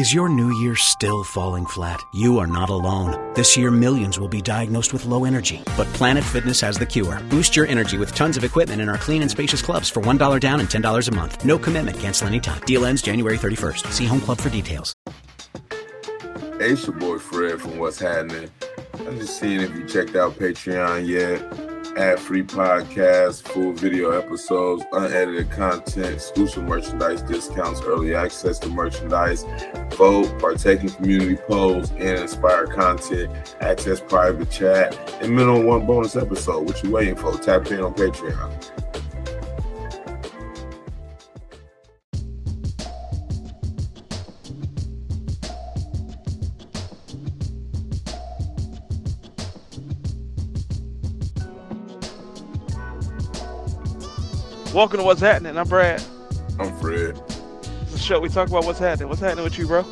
Is your new year still falling flat? You are not alone. This year, millions will be diagnosed with low energy. But Planet Fitness has the cure. Boost your energy with tons of equipment in our clean and spacious clubs for $1 down and $10 a month. No commitment, cancel anytime. Deal ends January 31st. See Home Club for details. Hey, it's your boy Fred from What's Happening. I'm just seeing if you checked out Patreon yet ad-free podcasts, full video episodes, unedited content, exclusive merchandise discounts, early access to merchandise, vote, partake in community polls, and inspired content, access private chat, and minimum one bonus episode. What you waiting for? Tap in on Patreon. Welcome to What's Happening. I'm Brad. I'm Fred. It's a show we talk about what's happening. What's happening with you, bro?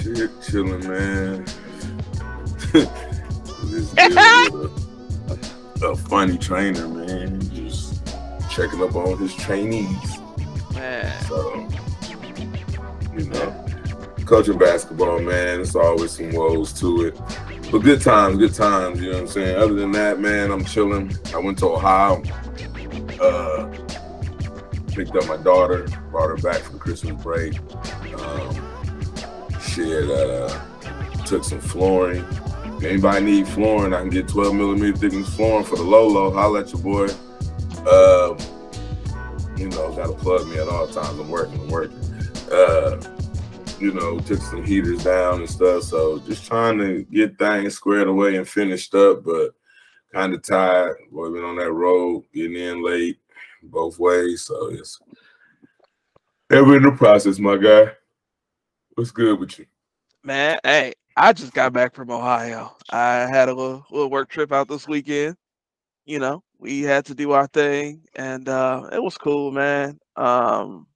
Shit, chilling, man. this a, a funny trainer, man. Just checking up on his trainees. Man. So, you know, coaching basketball, man, it's always some woes to it. But good times, good times, you know what I'm saying? Other than that, man, I'm chilling. I went to Ohio uh, picked up my daughter, brought her back from Christmas break. Um, she had uh, took some flooring. If anybody need flooring, I can get 12 millimeter thickness flooring for the Lolo. Holla at your boy. Um, you know, gotta plug me at all times. I'm working, I'm working. Uh, you know, took some heaters down and stuff. So just trying to get things squared away and finished up, but kind of tired. Boy, been on that road, getting in late both ways. So it's ever in the process, my guy. What's good with you? Man, hey, I just got back from Ohio. I had a little, little work trip out this weekend. You know, we had to do our thing and uh it was cool, man. Um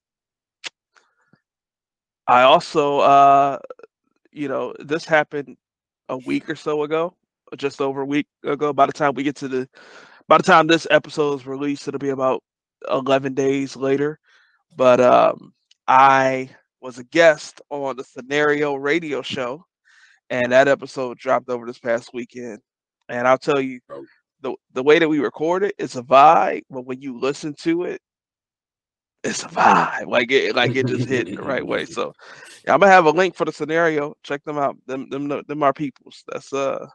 I also uh you know, this happened a week or so ago just over a week ago. By the time we get to the, by the time this episode is released, it'll be about 11 days later. But um, I was a guest on the Scenario Radio Show, and that episode dropped over this past weekend. And I'll tell you, oh. the the way that we record it, it's a vibe. But when you listen to it, it's a vibe. Like it, like it just hit the right way. So yeah, I'm gonna have a link for the scenario. Check them out. Them, them, them are peoples. That's uh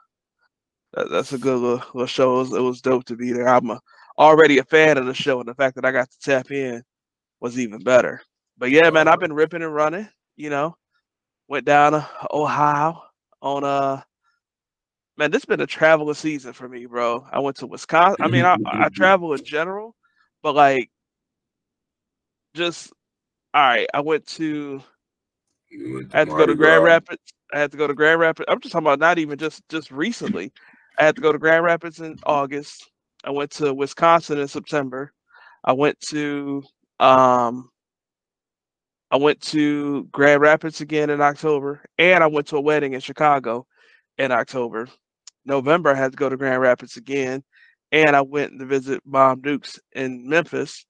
that, that's a good little, little show. It was, it was, dope to be there. I'm a, already a fan of the show, and the fact that I got to tap in was even better. But yeah, man, I've been ripping and running. You know, went down to Ohio on a uh, man. This has been a traveling season for me, bro. I went to Wisconsin. I mean, I, I travel in general, but like, just all right. I went to. I had to go to Grand Rapids. I had to go to Grand Rapids. I'm just talking about not even just just recently. I had to go to Grand Rapids in August. I went to Wisconsin in September. I went to um I went to Grand Rapids again in October, and I went to a wedding in Chicago in October. November, I had to go to Grand Rapids again, and I went to visit Mom Dukes in Memphis,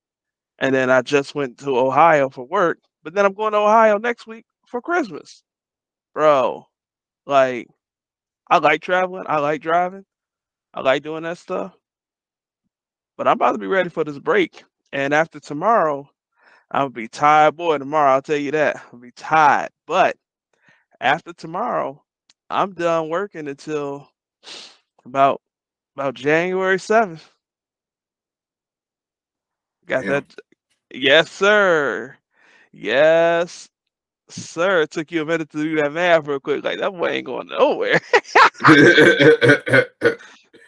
and then I just went to Ohio for work. But then I'm going to Ohio next week for Christmas, bro. Like I like traveling. I like driving. I like doing that stuff. But I'm about to be ready for this break. And after tomorrow, I'll be tired, boy. Tomorrow, I'll tell you that. I'll be tired. But after tomorrow, I'm done working until about about January 7th. Got that. Yes, sir. Yes, sir, it took you a minute to do that math real quick. Like that boy ain't going nowhere.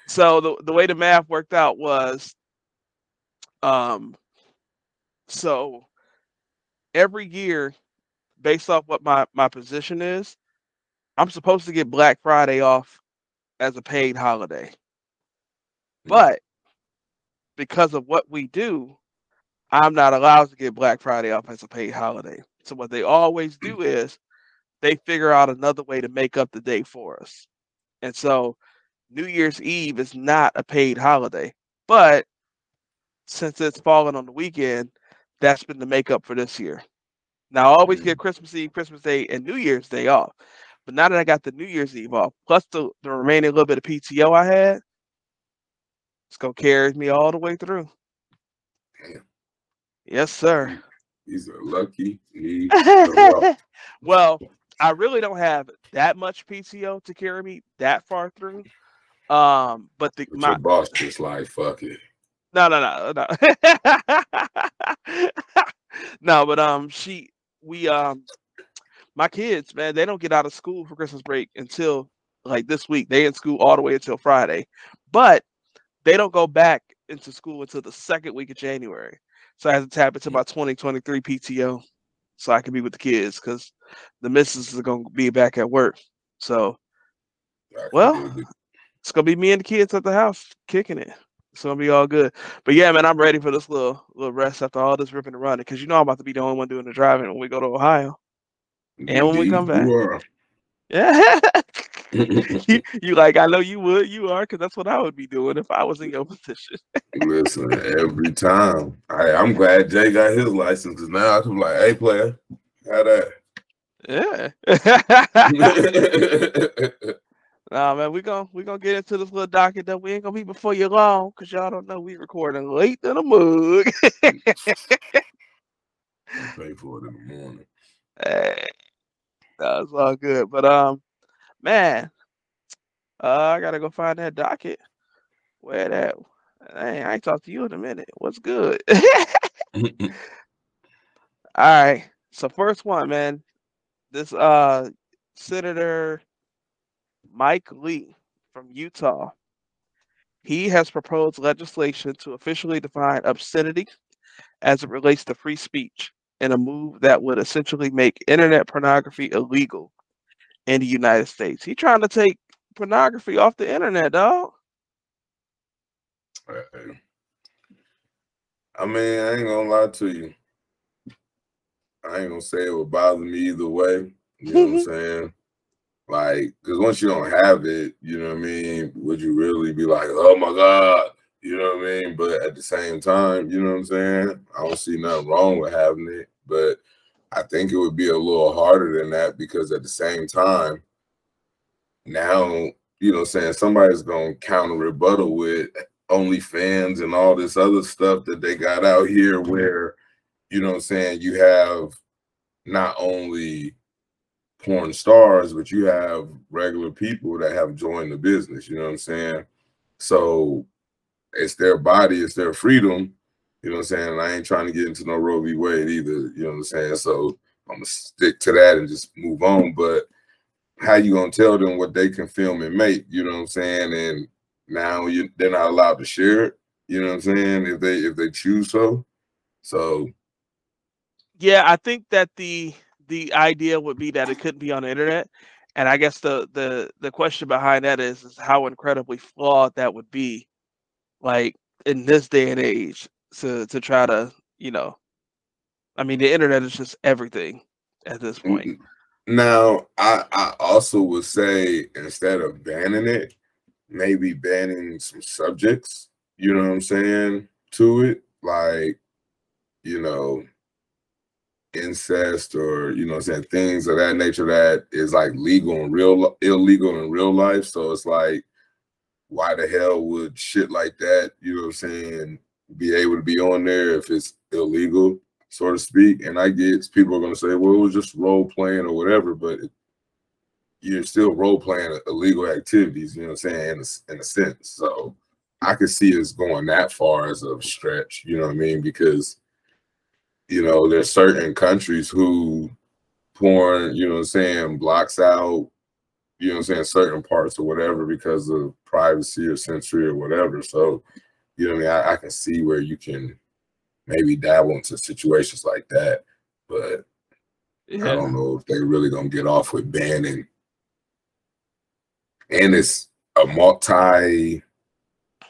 so the the way the math worked out was, um, so every year, based off what my my position is, I'm supposed to get Black Friday off as a paid holiday, mm-hmm. but because of what we do, I'm not allowed to get Black Friday off as a paid holiday. So what they always do mm. is they figure out another way to make up the day for us. And so New Year's Eve is not a paid holiday, but since it's fallen on the weekend, that's been the makeup for this year. Now I always get Christmas Eve, Christmas Day, and New Year's Day off. But now that I got the New Year's Eve off, plus the, the remaining little bit of PTO I had, it's gonna carry me all the way through. Damn. Yes, sir. He's a lucky he. wow. well, I really don't have that much PTO to carry me that far through. Um, but the But my boss just like fuck it. no no no no no but um she we um my kids man they don't get out of school for Christmas break until like this week they in school all the way until Friday, but they don't go back into school until the second week of January. So I have to tap into my 2023 PTO so I can be with the kids because the missus is gonna be back at work. So Well, it's gonna be me and the kids at the house kicking it. It's gonna be all good. But yeah, man, I'm ready for this little little rest after all this ripping and running because you know I'm about to be the only one doing the driving when we go to Ohio. And when we come back. Yeah. you, you like I know you would, you are, because that's what I would be doing if I was in your position. Listen, every time. I, I'm glad Jay got his license because now I can be like, hey, player, how that? Yeah. nah, man, we're gonna we gonna get into this little docket that we ain't gonna be before you long, cause y'all don't know we recording late in the mug. Pay for it in the morning. Hey, that's all good. But um, man, uh, I gotta go find that docket. Where that? Hey, I ain't talked to you in a minute. What's good? All right. So first one, man. This uh Senator Mike Lee from Utah. He has proposed legislation to officially define obscenity as it relates to free speech in a move that would essentially make internet pornography illegal in the United States. He trying to take pornography off the internet, dog. Uh, I mean, I ain't gonna lie to you. I ain't gonna say it would bother me either way. You know what I'm saying? Like, because once you don't have it, you know what I mean? Would you really be like, oh my God? You know what I mean? But at the same time, you know what I'm saying? I don't see nothing wrong with having it. But I think it would be a little harder than that because at the same time, now, you know saying, somebody's gonna counter rebuttal with OnlyFans and all this other stuff that they got out here where, you know I'm saying, you have not only porn stars, but you have regular people that have joined the business, you know what I'm saying? So it's their body, it's their freedom, you know what I'm saying? I ain't trying to get into no Roe v. Wade either, you know what I'm saying? So I'm gonna stick to that and just move on. But how you gonna tell them what they can film and make, you know what I'm saying? And now you they're not allowed to share it, you know what I'm saying? If they if they choose so. So Yeah, I think that the the idea would be that it couldn't be on the internet. And I guess the the the question behind that is, is how incredibly flawed that would be, like in this day and age, to to try to, you know, I mean, the internet is just everything at this point. Now, I I also would say instead of banning it, maybe banning some subjects. You know what I'm saying to it, like you know, incest or you know, I'm saying things of that nature that is like legal and real illegal in real life. So it's like, why the hell would shit like that? You know what I'm saying? Be able to be on there if it's illegal so to speak. And I get people are going to say, well, it was just role playing or whatever, but you're still role playing illegal activities, you know what I'm saying, in a, in a sense. So I could see us going that far as a stretch, you know what I mean? Because, you know, there's certain countries who porn, you know what I'm saying, blocks out, you know what I'm saying, certain parts or whatever because of privacy or censory or whatever. So, you know what I mean? I, I can see where you can maybe dabble into situations like that. But I don't know if they really gonna get off with banning. And it's a multi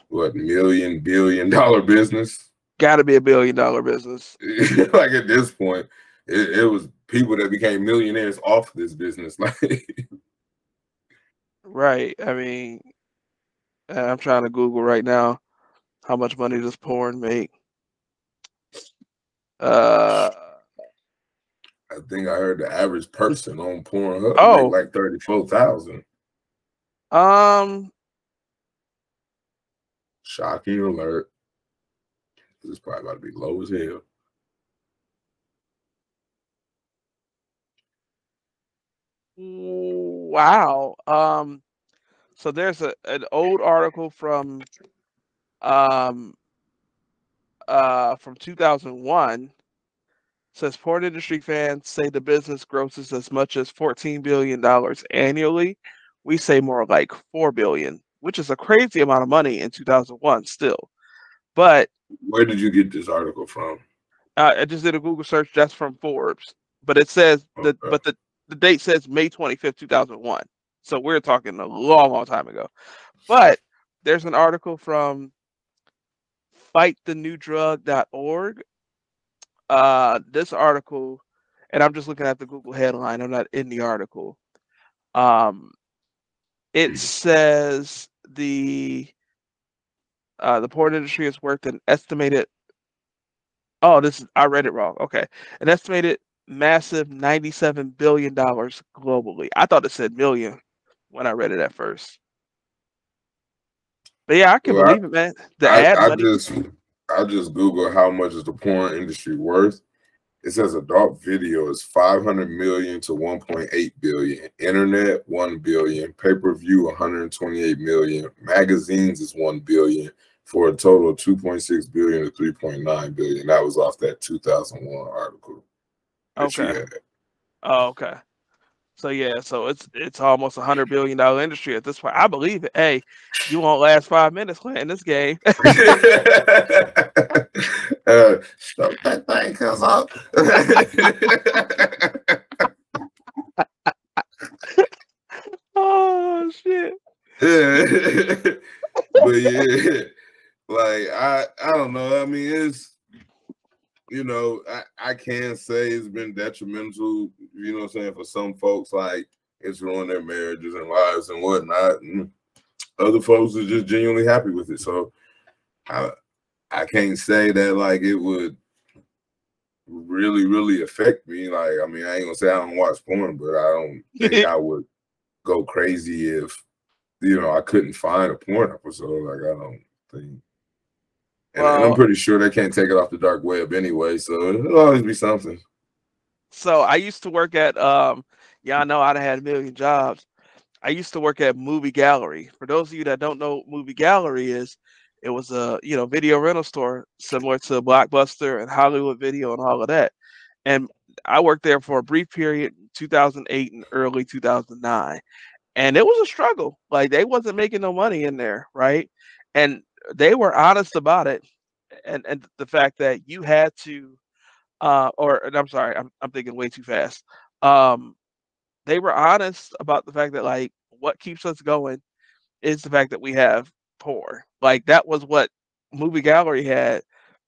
what million billion dollar business. Got to be a billion dollar business. like at this point, it, it was people that became millionaires off this business. Like Right. I mean, uh, I'm trying to Google right now how much money does porn make. Uh, I think I heard the average person on Pornhub Oh. make like thirty four thousand. Um, Shocking alert! This is probably about to be low as hell. wow. Um, so there's a an old article from um uh from 2001 says porn industry fans say the business grosses as much as 14 billion dollars annually. We say more like 4 billion, which is a crazy amount of money in 2001 still. But Where did you get this article from? uh, I just did a Google search that's from Forbes, but it says Okay. but the the date says May 25th, 2001. So we're talking a long, long time ago. But there's an article from fightthenewdrug.org. Uh, this article, and I'm just looking at the Google headline. I'm not in the article. Um, it says the uh, the porn industry has worked an estimated. Oh, this is I read it wrong. Okay, an estimated massive 97 billion dollars globally. I thought it said million when I read it at first. But yeah, I can Well, I- believe it, man. The I, ad I money. just I just Google how much is the porn industry worth. It says adult video is 500 million to 1.8 billion, internet 1 billion, pay-per-view 128 million, magazines is 1 billion for a total of 2.6 billion to 3.9 billion. That was off that 2001 article. that you Okay. had. Oh, okay. So yeah, so it's it's almost a hundred billion dollar industry at this point. I believe it. Hey, you won't last five minutes playing this game. uh, stroke that thing, cuz up. oh shit. But yeah, like I I don't know. I mean, it's you know, I, I can say it's been detrimental, you know what I'm saying, for some folks, like it's ruined their marriages and lives and whatnot. And other folks are just genuinely happy with it. So I I can't say that like it would really, really affect me. Like, I mean, I ain't gonna say I don't watch porn, but I don't think I would go crazy if you know I couldn't find a porn episode. Like, I don't think. And, and I'm pretty sure they can't take it off the dark web anyway, so it'll always be something. So I used to work at um y'all know I'd had a million jobs. I used to work at Movie Gallery. For those of you that don't know what Movie Gallery is, it was a you know video rental store similar to Blockbuster and Hollywood Video and all of that. And I worked there for a brief period, 2008 and early 2009, and it was a struggle. Like they wasn't making no money in there, right? And they were honest about it, and and the fact that you had to uh, or I'm sorry, I'm I'm thinking way too fast. Um, they were honest about the fact that like what keeps us going is the fact that we have porn. Like that was what movie gallery had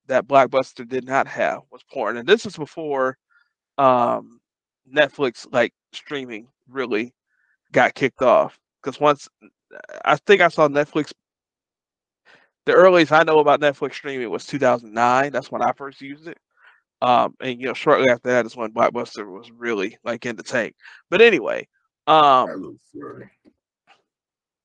that Blockbuster did not have was porn, and this was before um Netflix like streaming really got kicked off. Because once I think I saw Netflix. The earliest I know about Netflix streaming was 2009. That's when I first used it. Um, and you know, shortly after that is when Blockbuster was really like in the tank. But anyway, um.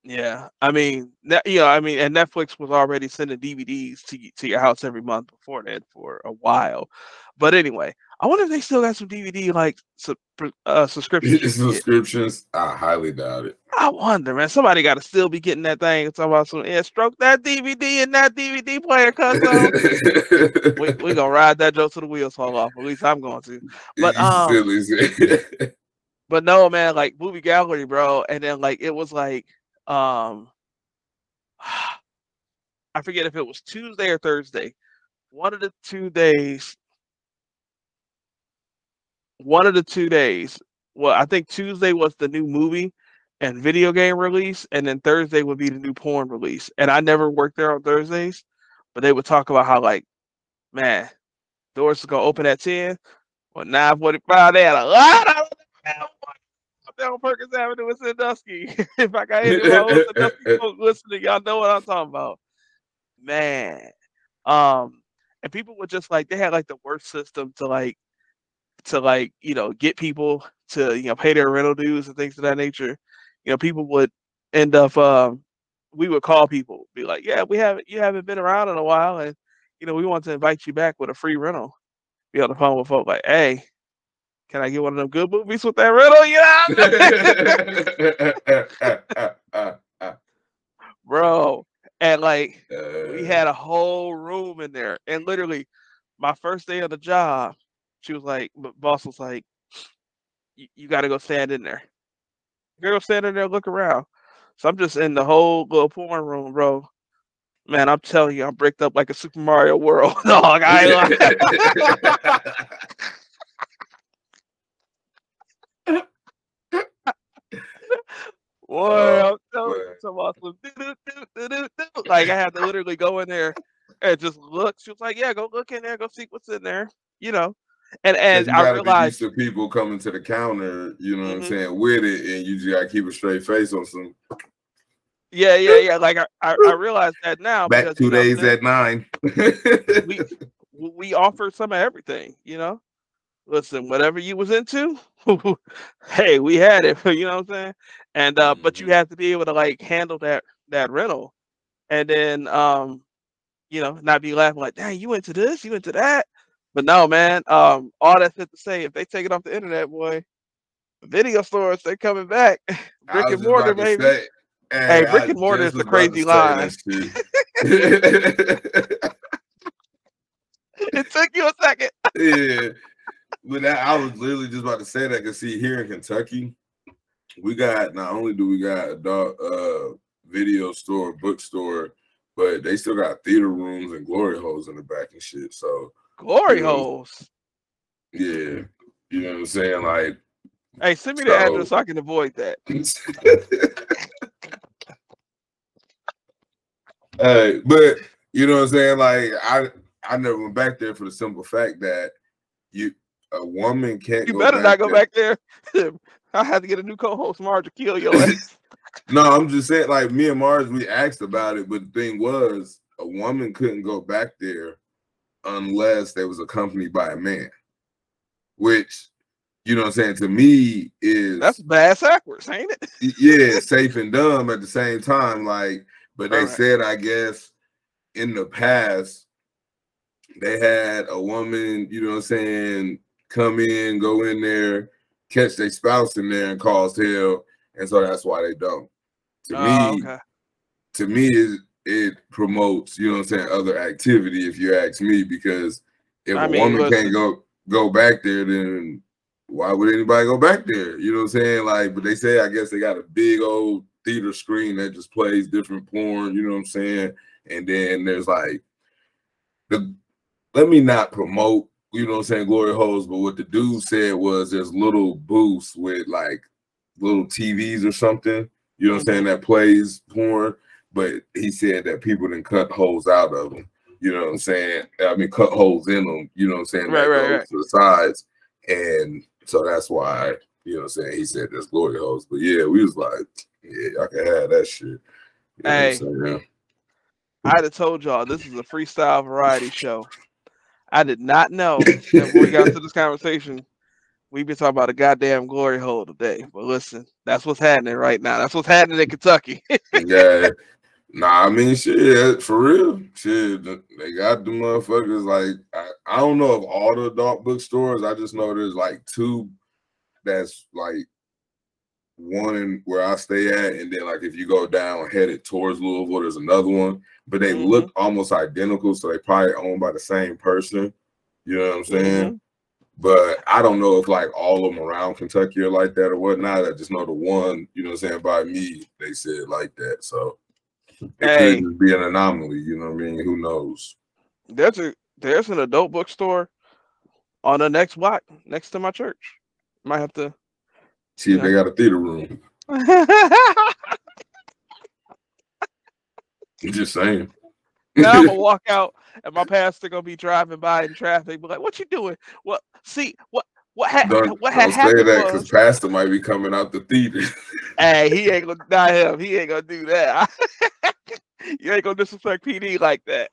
Yeah, I mean, ne- you know, I mean, and Netflix was already sending DVDs to to your house every month before that for a while. But anyway, I wonder if they still got some DVD like sub- uh, subscriptions. you can get. Subscriptions, I highly doubt it. I wonder, man. Somebody got to still be getting that thing. and Talking about some, yeah, stroke that DVD and that DVD player, cuz so we we gonna ride that joke to the wheels fall off. At least I'm going to. But, um. But no, man, like movie gallery, bro. And then like it was like um I forget if it was Tuesday or Thursday. One of the two days. One of the two days. Well, I think Tuesday was the new movie and video game release, and then Thursday would be the new porn release. And I never worked there on Thursdays, but they would talk about how like, man, doors is gonna open at 10 or 9:45. They had a lot of down Perkins Avenue in Sandusky. if I got any of my old Sandusky folks listening, y'all know what I'm talking about. Man. Um, and people were just like they had like the worst system to like to like you know get people to you know pay their rental dues and things of that nature, you know people would end up um, we would call people, be like, yeah, we haven't you haven't been around in a while, and you know we want to invite you back with a free rental. Be on the phone with folks like, hey, can I get one of them good movies with that riddle? Yeah, bro. And like we uh. had a whole room in there, and literally, my first day of the job, she was like, boss was like, you got to go stand in there. Girl, stand in there, look around. So I'm just in the whole little porn room, bro. Man, I'm telling you, I'm bricked up like a Super Mario World, dog. I Boy, I'm telling you, some awesome. Like I had to literally go in there and just look. She was like, "Yeah, go look in there, go see what's in there," you know. And and I realized to people coming to the counter, you know mm-hmm. what I'm mm-hmm. saying, with it, and you just gotta keep a straight face on some. Yeah, yeah, yeah. Like I, I, I realize that now. Back because, two days at nine. we we offer some of everything, you know. Listen, whatever you was into, hey, we had it. You know what I'm saying? And uh, mm-hmm. but you mm-hmm. have to be able to like handle that that rental, and then um, you know, not be laughing like, "Dang, you into this, you into that." But no, man. Um, all that's it to say, if they take it off the internet, boy, video stores they coming back. Brick and mortar, baby. Say, hey, brick I and mortar is the crazy line. it took you a second. yeah, but that, I was literally just about to say that. Cause see, here in Kentucky, we got not only do we got a dog, uh, video store, bookstore, but they still got theater rooms and glory holes in the back and shit. So Glory you know, holes. Yeah. You know what I'm saying? Like Hey, send me the address so I can avoid that. hey, but you know what I'm saying? Like I I never went back there for the simple fact that you a woman can't You better not go there. back there. I had to get a new co-host, Marge, to kill your ass. no, I'm just saying, like me and Marge, we asked about it, but the thing was, a woman couldn't go back there unless they was accompanied by a man, which you know what I'm saying to me is that's bad backwards, ain't it? yeah, safe and dumb at the same time. Like, but they right. said, I guess in the past they had a woman, you know what I'm saying, come in, go in there, catch their spouse in there and cause hell, and so that's why they don't. To oh, me, okay. to me, is it promotes, you know what I'm saying, other activity, if you ask me, because if I a mean, woman can't go go back there, then why would anybody go back there? You know what I'm saying? Like, but they say I guess they got a big old theater screen that just plays different porn, you know what I'm saying? And then there's like the let me not promote, you know what I'm saying, glory holes, but what the dude said was there's little booths with like little TVs or something, you know what I'm saying, that plays porn but he said that people didn't cut holes out of them. You know what I'm saying? I mean, cut holes in them. You know what I'm saying? Right, right, right. To the sides, and so that's why you know what I'm saying. He said there's glory holes, but yeah, we was like, yeah, I can have that shit. You hey, I had told y'all this is a freestyle variety show. I did not know that we got to this conversation, we've been talking about a goddamn glory hole today. But listen, that's what's happening right now. That's what's happening in Kentucky. yeah, Nah, I mean, shit, for real. Shit, they got the motherfuckers. Like, I, I don't know of all the adult bookstores. I just know there's like two that's like one in where I stay at, and then like if you go down headed towards Louisville, there's another one. But they mm-hmm. look almost identical, so they probably owned by the same person. You know what I'm saying? Mm-hmm. But I don't know if like all of them around Kentucky are like that or whatnot. I just know the one, you know what I'm saying, by me, they said like that. So it hey, could be an anomaly. You know what I mean? Who knows? There's a there's an adult bookstore on the next block next to my church. Might have to see if they got a theater room. Just saying. now I'm gonna walk out and my pastor gonna be driving by in traffic, be like, "What you doing? What? See what? What, ha- don't, what don't say that because Pastor might be coming out the theater. hey, he ain't gonna not him. He ain't gonna do that. you ain't gonna disrespect PD like that.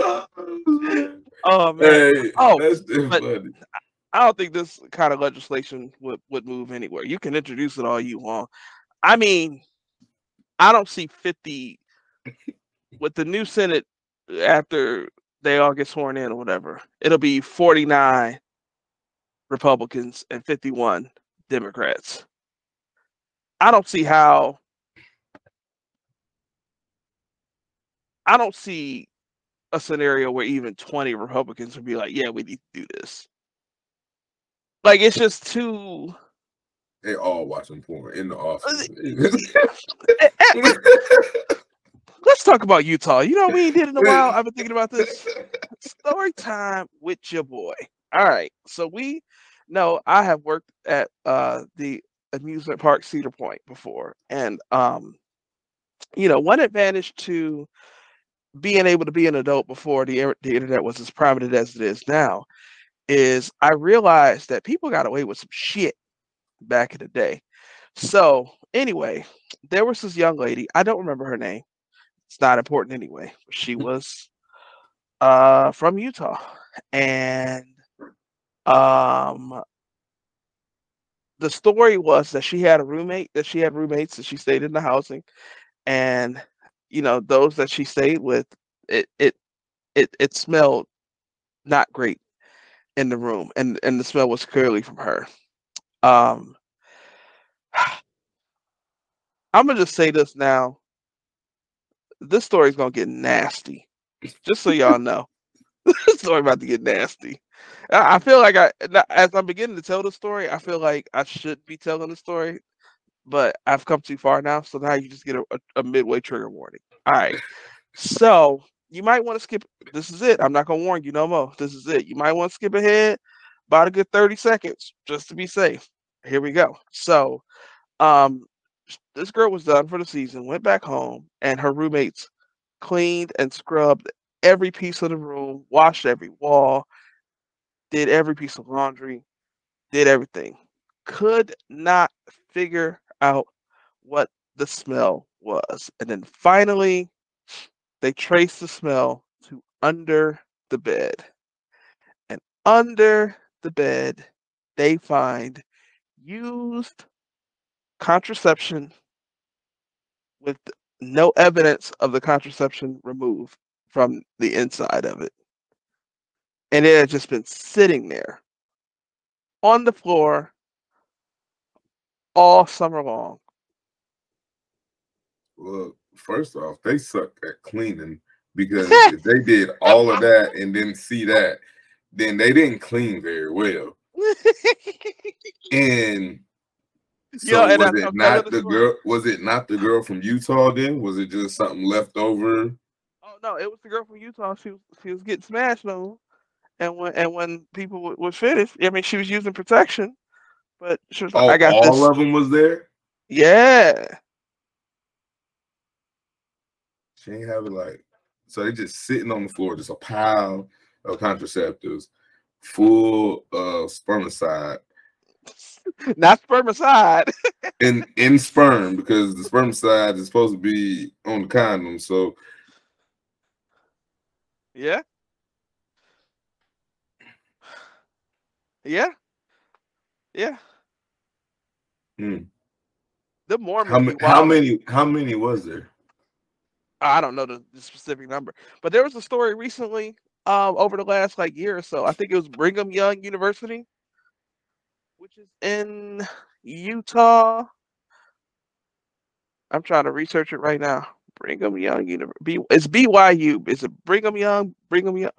Oh man. Hey, Oh, but- funny. I don't think this kind of legislation would, would move anywhere. You can introduce it all you want. I mean, I don't see 50 with the new Senate uh, after they all get sworn in or whatever. It'll be 49 Republicans and 51 Democrats. I don't see how I don't see a scenario where even 20 Republicans would be like, yeah, we need to do this. Like it's just too They all watching porn in the office. Eh, eh, Let's talk about Utah. You know we ain't did in a while. I've been thinking about this. Story time with your boy. All right. So we know I have worked at uh the amusement park Cedar Point before. And um, you know, one advantage to being able to be an adult before the, er- the internet was as prominent as it is now is I realized that people got away with some shit back in the day. So anyway, there was this young lady. I don't remember her name. It's not important anyway. She was uh from Utah. And um the story was that she had a roommate, that she had roommates and she stayed in the housing. And you know, those that she stayed with, it it it it smelled not great in the room. And and the smell was clearly from her. Um I'm gonna just say this now. This story's gonna get nasty. Just so y'all know. this story about to get nasty. I I feel like I as I'm beginning to tell the story, I feel like I should be telling the story, but I've come too far now, so now you just get a, a, a midway trigger warning. All right. So you might want to skip. This is it. I'm not gonna warn you no more. This is it. You might want to skip ahead about a good 30 seconds just to be safe. Here we go. So um this girl was done for the season, went back home, and her roommates cleaned and scrubbed every piece of the room, washed every wall, did every piece of laundry, did everything. Could not figure out what the smell was. And then finally, they traced the smell to under the bed. And under the bed, they find used contraception with no evidence of the contraception removed from the inside of it. And it had just been sitting there on the floor all summer long. Well, first off, they suck at cleaning because if they did all of that and didn't see that, then they didn't clean very well. And so Yo, and was I- it not the the story. girl? Was it not the girl from Utah? Then was it just something left over? Oh no, it was the girl from Utah. She was she was getting smashed on, and when and when people were finished, I mean, she was using protection, but she was like, Oh, "I got all this." of them was there. Yeah, She ain't have it like so. They just sitting on the floor, just a pile of contraceptives, full of spermicide not spermicide. in in sperm because the spermicide is supposed to be on the condom. So yeah, yeah, yeah. Hmm. The Mormons. how many? How many? How many was there? I don't know the, the specific number, but there was a story recently, um, over the last like year or so. I think it was Brigham Young University, which is in Utah. I'm trying to research it right now. Brigham Young University. It's BYU. Is it Brigham Young? Brigham Young.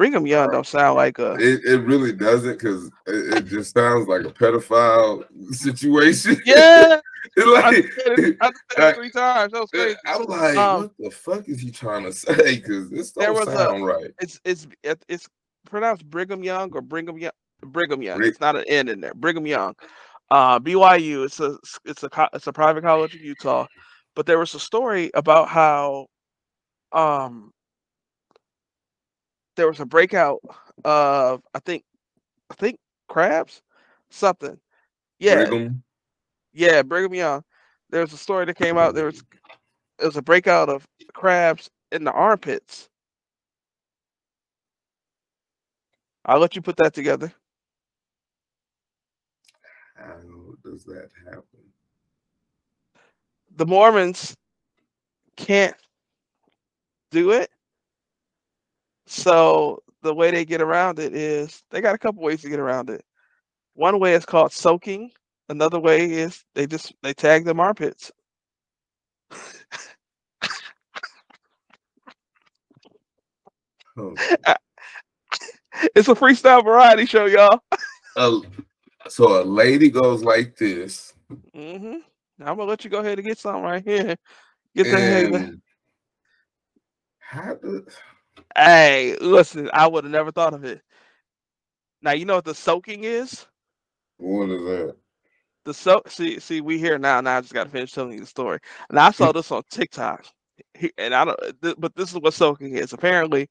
Brigham Young don't sound like a. It, it really doesn't because it, it just sounds like a pedophile situation. Yeah, It's I like said it, I it three times. That was crazy. I'm like, Um, what the fuck is he trying to say? Because this don't was a- sound right. It's it's it's pronounced Brigham Young or Brigham Young. Brigham Young. It's not an N in there. Brigham Young. Uh, BYU. It's a it's a it's a private college in Utah. But there was a story about how um there was a breakout of I think I think crabs something. Yeah, Brigham? yeah, Brigham Young. There was a story that came out. There was it was a breakout of crabs in the armpits I'll let you put that together. How does that happen? The Mormons can't do it. So the way they get around it is they got a couple ways to get around it. One way is called soaking. Another way is they just they tag them armpits. Oh. It's a freestyle variety show, y'all. Uh, so a lady goes like this, hmm I'm gonna let you go ahead and get something right here. Get that. head- how do, Hey, listen, I would have never thought of it. Now you know what the soaking is. what is that? The so see see we here now. Now I just got to finish telling you the story. And I saw this on TikTok, and I don't. th- But this is what soaking is. Apparently,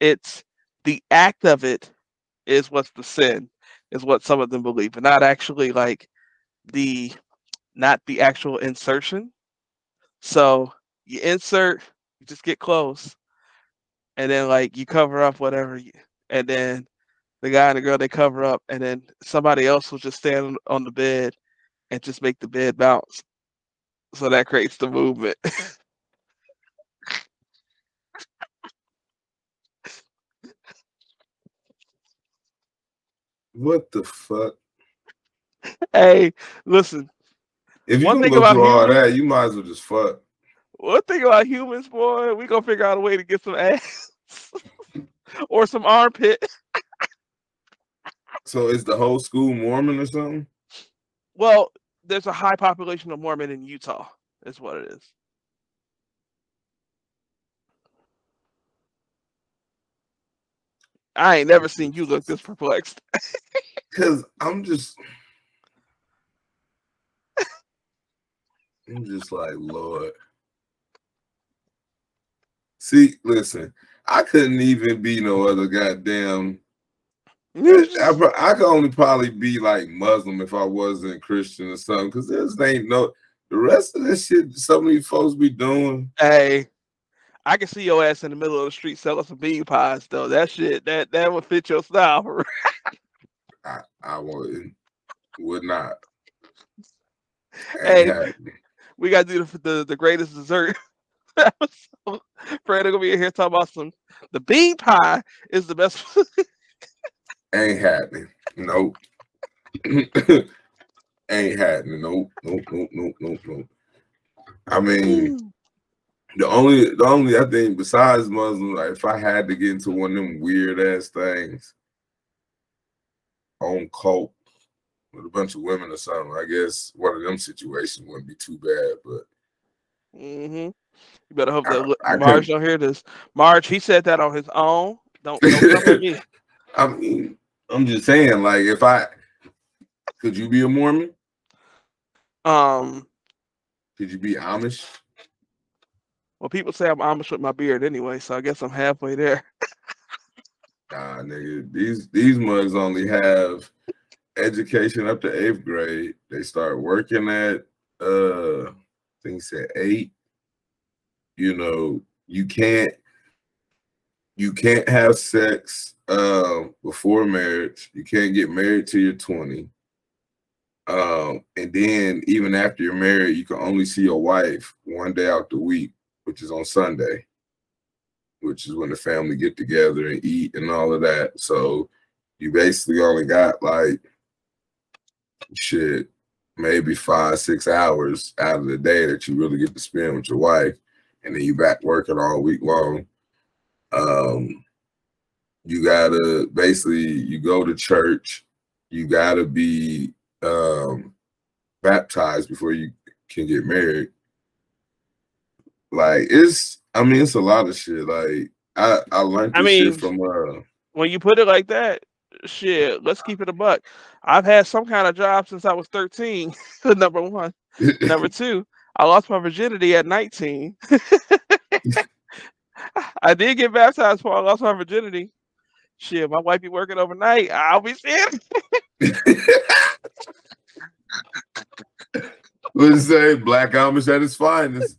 it's the act of it is what's the sin, is what some of them believe, but not actually like the not the actual insertion. So you insert, you just get close, and then like you cover up whatever, you, and then the guy and the girl they cover up, and then somebody else will just stand on- on the bed and just make the bed bounce. So that creates the movement. What the fuck? hey, listen, If you One thing go through all that, you might as well just fuck. One thing about humans, boy, we gonna figure out a way to get some ass or some armpit. So is the whole school Mormon or something? Well, there's a high population of Mormon in Utah. Is what it is. I ain't never seen you look this perplexed. Cause I'm just, I'm just like Lord. See, listen, I couldn't even be no other goddamn. I, I could only probably be like Muslim if I wasn't Christian or something. Cause there's ain't no the rest of this shit. Some of these folks be doing. Hey, I can see your ass in the middle of the street selling some bean pies though. That shit, that that would fit your style. I, I would would not. Hey. we gotta do the the, the greatest dessert. Episode. Fred gonna be here talking about some. The bean pie is the best. Ain't happening. Nope. Ain't happening. Nope. Nope. Nope. Nope. Nope. Nope. I mean, the only, the only, I think, besides Muslim, like if I had to get into one of them weird ass things, on cult with a bunch of women or something, I guess one of them situations wouldn't be too bad. But hmm You better hope that Li- I Marge couldn't- don't hear this. Marge, he said that on his own. Don't, don't me. I mean, I'm just saying, like, if I could, you be a Mormon? Um, Could you be Amish? well, people say I'm Amish with my beard anyway, so I guess I'm halfway there. Nah, nigga. These these mugs only have education up to eighth grade. They start working at uh I think said eight. You know, you can't you can't have sex um before marriage. You can't get married till you're 20. Um, and then even after you're married, you can only see your wife one day out the week, which is on Sunday which is when the family get together and eat and all of that. So you basically only got like shit, maybe five, six hours out of the day that you really get to spend with your wife, and then you back working all week long. Um, you gotta basically you go to church, you gotta be um baptized before you can get married. Like it's I mean it's a lot of shit. Like I I learned I mean, shit from uh When you put it like that, shit, let's keep it a buck. I've had some kind of job since I was 13. number one. Number two, I lost my virginity at 19. I did get baptized before I lost my virginity. Shit, my wife be working overnight. I'll be seeing. Let's say Black Amish at its finest.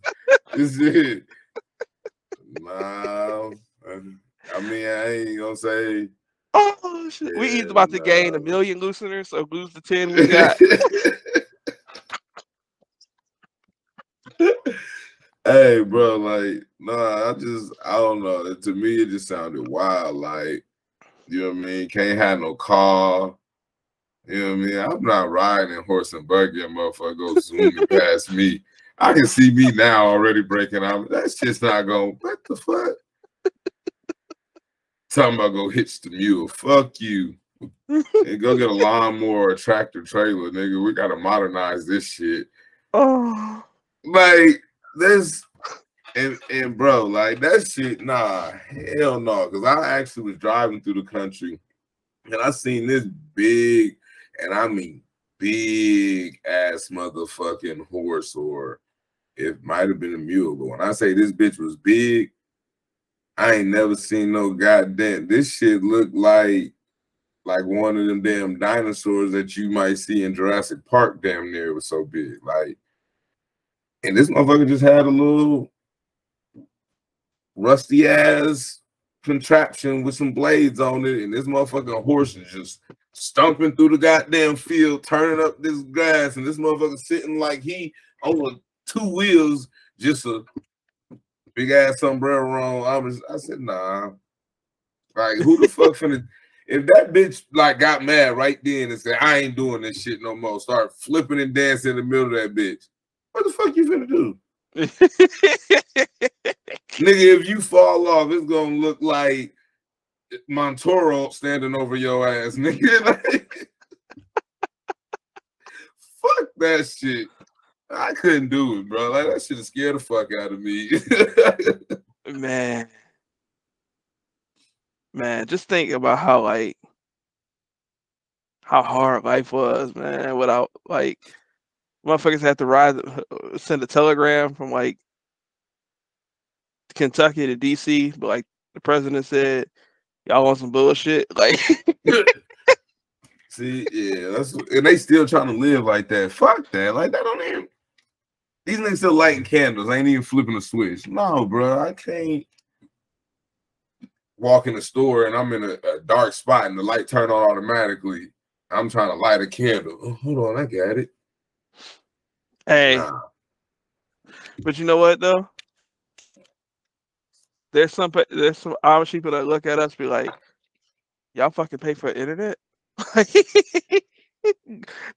This is it. Nah, I mean I ain't gonna say shit. we each about to gain a million listeners, so lose the ten we got. hey, bro, like, nah, I just, I don't know. To me, it just sounded wild. Like, you know what I mean? Can't have no car. You know what I mean? I'm not riding in horse and buggy, motherfucker go zooming past me. I can see me now already breaking out. That's just not going. What the fuck? Talking about go hitch the mule. Fuck you. and go get a lawnmower, a tractor trailer, nigga. We gotta modernize this shit. Oh, like this, and and bro, like that shit. Nah, hell no. Because I actually was driving through the country, and I seen this big, and I mean big ass motherfucking horse, or it might have been a mule. But when I say this bitch was big, I ain't never seen no goddamn. This shit looked like like one of them damn dinosaurs that you might see in Jurassic Park. Damn near it was so big. Like, and this motherfucker just had a little rusty ass contraption with some blades on it, and this motherfucking horse is just stomping through the goddamn field, turning up this grass, and this motherfucker sitting like he on two wheels, just a big ass sombrero on. I was, I said, nah. Like, who the fuck finna? If that bitch like got mad right then and said, I ain't doing this shit no more, start flipping and dancing in the middle of that bitch, what the fuck you finna do? Nigga, if you fall off, it's gonna look like Montoro standing over your ass, nigga. Like, fuck that shit. I couldn't do it, bro. Like that shit scared the fuck out of me. man. Man, just think about how like how hard life was, man, without like motherfuckers had to ride send a telegram from like Kentucky to DC, but like the president said, Y'all want some bullshit? Like See, yeah, that's and they still trying to live like that. Fuck that. Like that don't even these niggas still lighting candles. I ain't even flipping a switch. No, bro, I can't walk in the store and I'm in a, a dark spot and the light turn on automatically. I'm trying to light a candle. Oh, hold on, I got it. Hey, nah. but you know what though? There's some there's some Amish people that look at us be like, "Y'all fucking pay for internet."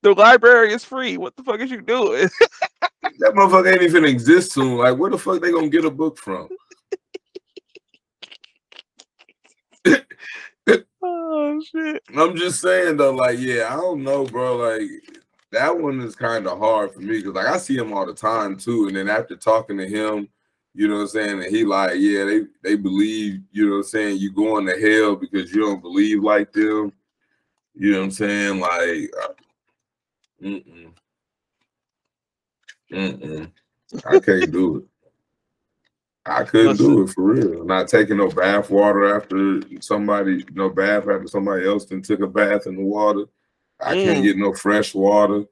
the library is free. What the fuck is you doing? that motherfucker ain't even exist soon. Like, where the fuck they gonna get a book from? oh shit! I'm just saying though, like, yeah, I don't know, bro. Like, that one is kind of hard for me because, like, I see him all the time too. And then after talking to him, you know what I'm saying, and he like, yeah, they they believe, you know what I'm saying, you going to hell because you don't believe like them. You know what I'm saying? Like, uh, mm-mm. Mm-mm. I can't do it. I couldn't do it for real. Not taking no bath water after somebody, no bath after somebody else then took a bath in the water. I mm. can't get no fresh water.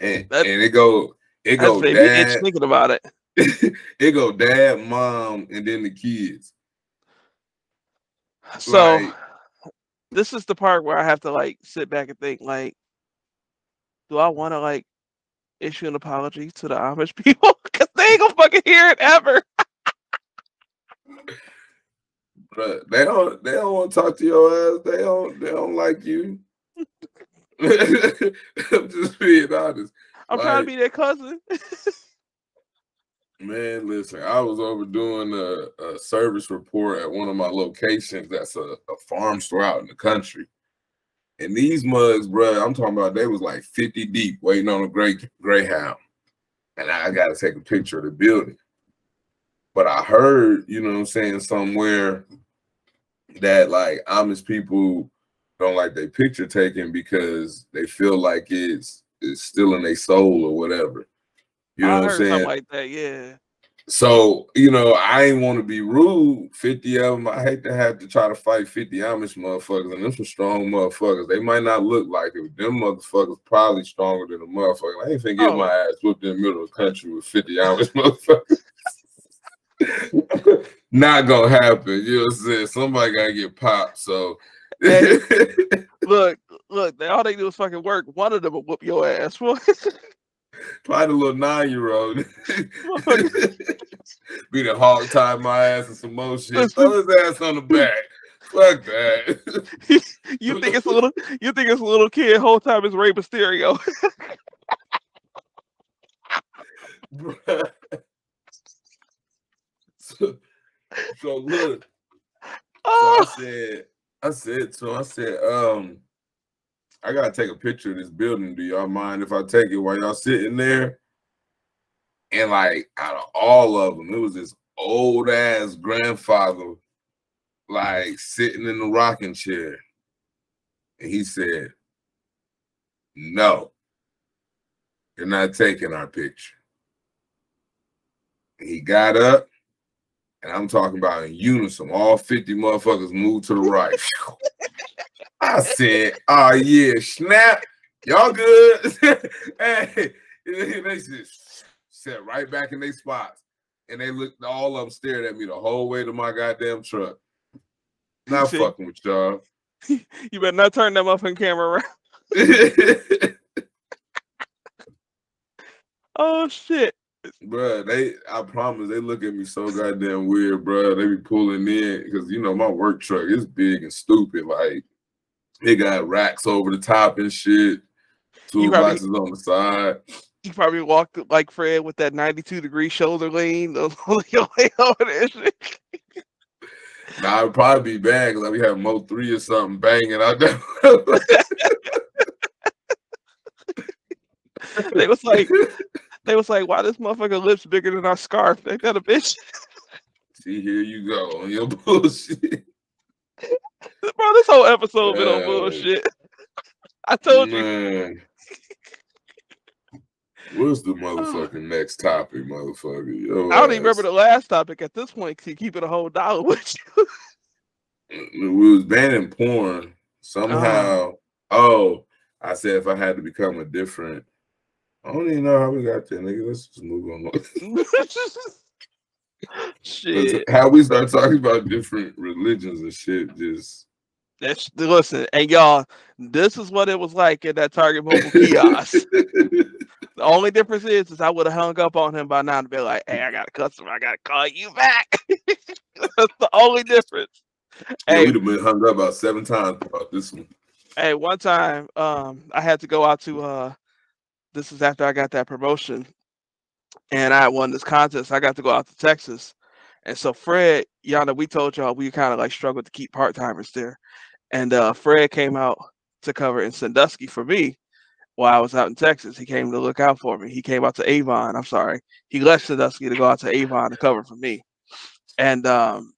And that, and it go, it go dad. Thinking about it. it go dad, mom, and then the kids. So like, this is the part where I have to like sit back and think like, do I want to like issue an apology to the Amish people because they ain't gonna fucking hear it ever. but they don't. They don't want to talk to your ass. They don't. They don't like you. I'm just being honest. I'm like, trying to be their cousin. man, listen. I was over doing a, a, service report at one of my locations. That's a, a farm store out in the country and these mugs, bro, I'm talking about they was like 50 deep waiting on a great greyhound. And I got to take a picture of the building. But I heard, you know what I'm saying, somewhere that like Amish people don't like their picture taken because they feel like it's it's still in their soul or whatever. You know I what I'm saying? like that, yeah. So, you know, I ain't want to be rude. 50 of them, I hate to have to try to fight 50 Amish motherfuckers. And them some strong motherfuckers. They might not look like it, but them motherfuckers probably stronger than a motherfucker. I ain't finna get oh. my ass whooped in the middle of the country with 50 Amish motherfuckers. not gonna happen. You know what I'm saying? Somebody gotta get popped. So look, look, they all they do is fucking work. One of them will whoop your ass. Probably the little nine year old. Be the hog tie my ass and some more shit. Throw his ass on the back. Fuck that. you think it's a little you think it's a little kid whole time it's Rey Mysterio. so, so look. Oh. So I said, I said so I said, um, I gotta take a picture of this building. Do y'all mind if I take it while y'all sitting there? And like out of all of them, it was this old ass grandfather, like sitting in the rocking chair. And he said, No, you're not taking our picture. And he got up, and I'm talking about in unison, all 50 motherfuckers moved to the right. I said, oh yeah, snap. Y'all good? hey, they just sat right back in their spots. And they looked, all of them stared at me the whole way to my goddamn truck. Not See, fucking with y'all. You better not turn that muffin camera around. oh shit. Bruh, they I promise they look at me so goddamn weird, bruh. They be pulling in because you know my work truck is big and stupid. Like it got racks over the top and shit. Toolboxes on the side. You probably walked like Fred with that 92 degree shoulder lean. Nah, I'd probably be bad like we have Mo three or something banging out there. they was like, they was like, why this motherfucker lips bigger than our scarf? They got a bitch. See, here you go on your bullshit. Bro, this whole episode been on bullshit. I told Man. you. What's the motherfucking next topic, motherfucker? Yo, I don't even remember the last topic at this point. To keep it a whole dollar with you. we was banning porn somehow. Uh, oh, I said if I had to become a different. I don't even know how we got there, nigga. Let's just move on. shit. How we start talking about different religions and shit just that's listen, and y'all, this is what it was like at that Target mobile kiosk. the only difference is, is I would have hung up on him by now to be like, "Hey, I got a customer. I got to call you back." That's the only difference. Yeah, hey, we'd have been hung up about seven times about this one. Hey, one time, um, I had to go out to. uh This is after I got that promotion, and I won this contest. I got to go out to Texas, and so Fred, y'all know we told y'all we kind of like struggled to keep part timers there. And uh, Fred came out to cover in Sandusky for me while I was out in Texas. He came to look out for me. He came out to Avon. I'm sorry. He left Sandusky to go out to Avon to cover for me. And um,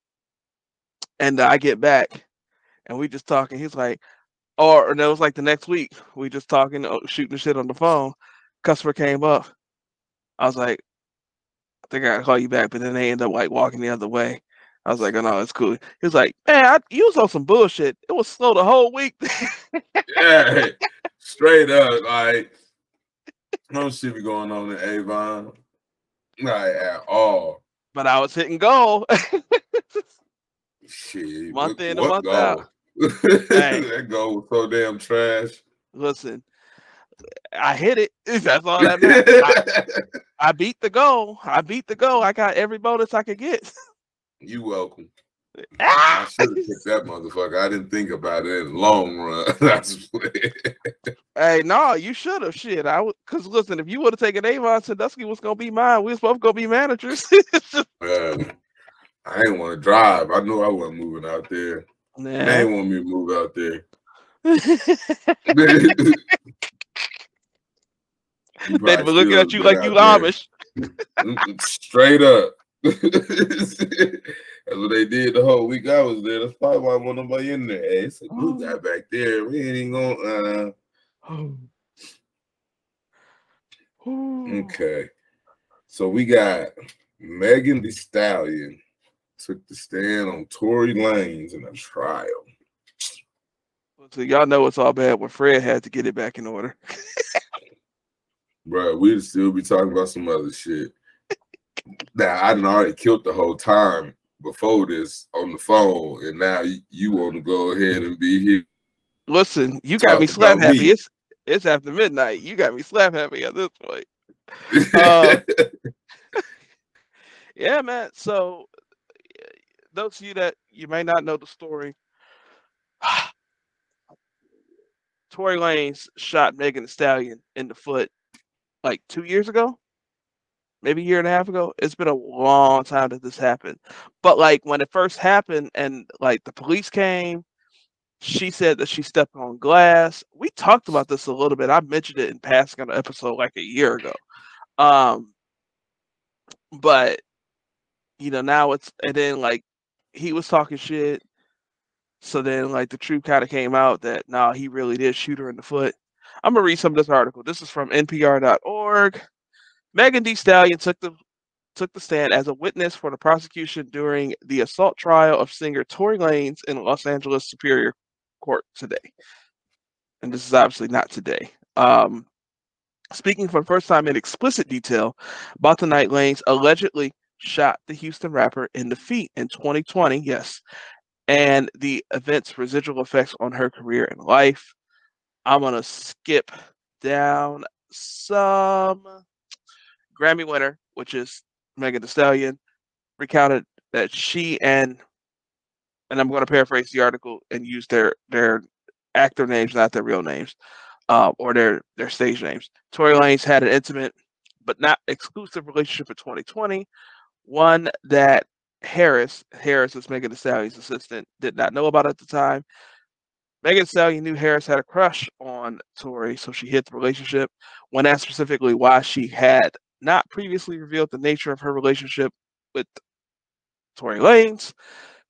and I get back, and we just talking. He's like, or and it was like the next week. We just talking, uh, shooting shit on the phone. Customer came up. I was like, I think I call you back, but then they end up like walking the other way. I was like, oh no, it's cool. He was like, man, I, you was on some bullshit. It was slow the whole week. yeah, straight up, like no shit be going on in Avon, not at all. But I was hitting goal. shit, month in and month goal? out. that goal was so damn trash. Listen, I hit it. That's all that matters. I, beat the goal. I beat the goal. I got every bonus I could get. You welcome. I ah! should have picked that motherfucker. I didn't think about it in the long run. That's hey, no, you should have. Shit, I would. Cause listen, if you would have taken Avon, Sandusky was gonna be mine. We was both gonna be managers. Man, I didn't want to drive. I knew I wasn't moving out there. Nah. They want me to move out there. They'd be looking at you like you Amish. Straight up. That's what they did the whole week I was there. That's probably why I want nobody in there. Hey, it's a good guy back there. We ain't even gonna. Uh... okay, so we got Megan Thee Stallion took the stand on Tory Lanez in a trial. So y'all know it's all bad when Fred had to get it back in order. Bro, we'd still be talking about some other shit that I didn't already killed the whole time. before this on the phone, and now you, you want to go ahead and be here. Listen, you got me slap happy. Me. It's it's after midnight. You got me slap happy at this point. Uh, yeah, man. So those of you that you may not know the story, Tory Lanez shot Megan Thee Stallion in the foot like two years ago, maybe a year and a half ago. It's been a long time that this happened. But like when it first happened and like the police came, she said that she stepped on glass. We talked about this a little bit. I mentioned it in passing on an episode like a year ago. Um, but you know, now it's and then like he was talking shit. So then like the truth kind of came out that nah, he really did shoot her in the foot. I'm gonna read some of this article. This is from NPR.org. Megan Thee Stallion took the took the stand as a witness for the prosecution during the assault trial of singer Tory Lanez in Los Angeles Superior Court today. And this is obviously not today. Um, speaking for the first time in explicit detail about the night Lanez allegedly shot the Houston rapper in the feet in 2020, yes, and the event's residual effects on her career and life. I'm going to skip down some. Grammy winner, which is Megan Thee Stallion, recounted that she and and I'm going to paraphrase the article and use their their actor names, not their real names, uh, or their their stage names. Tory Lanez had an intimate but not exclusive relationship in 2020, one that Harris, Harris is Megan Thee Stallion's assistant, did not know about at the time. Megan Thee Stallion knew Harris had a crush on Tory, so she hid the relationship. When asked specifically why she had not previously revealed the nature of her relationship with Tory Lanez,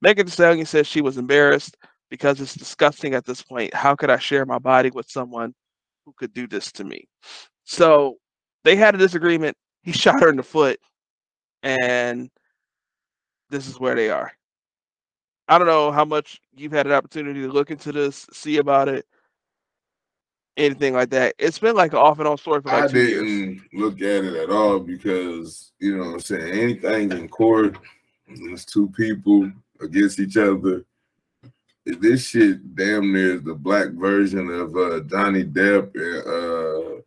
Megan Thee Stallion says she was embarrassed because it's disgusting at this point. How could I share my body with someone who could do this to me? So they had a disagreement. He shot her in the foot, and this is where they are. I don't know how much you've had an opportunity to look into this, see about it, anything like that. It's been like an off and on story for like I two didn't years. look at it at all because you know what I'm saying anything in court, it's two people against each other. This shit damn near is the black version of uh, Johnny Depp and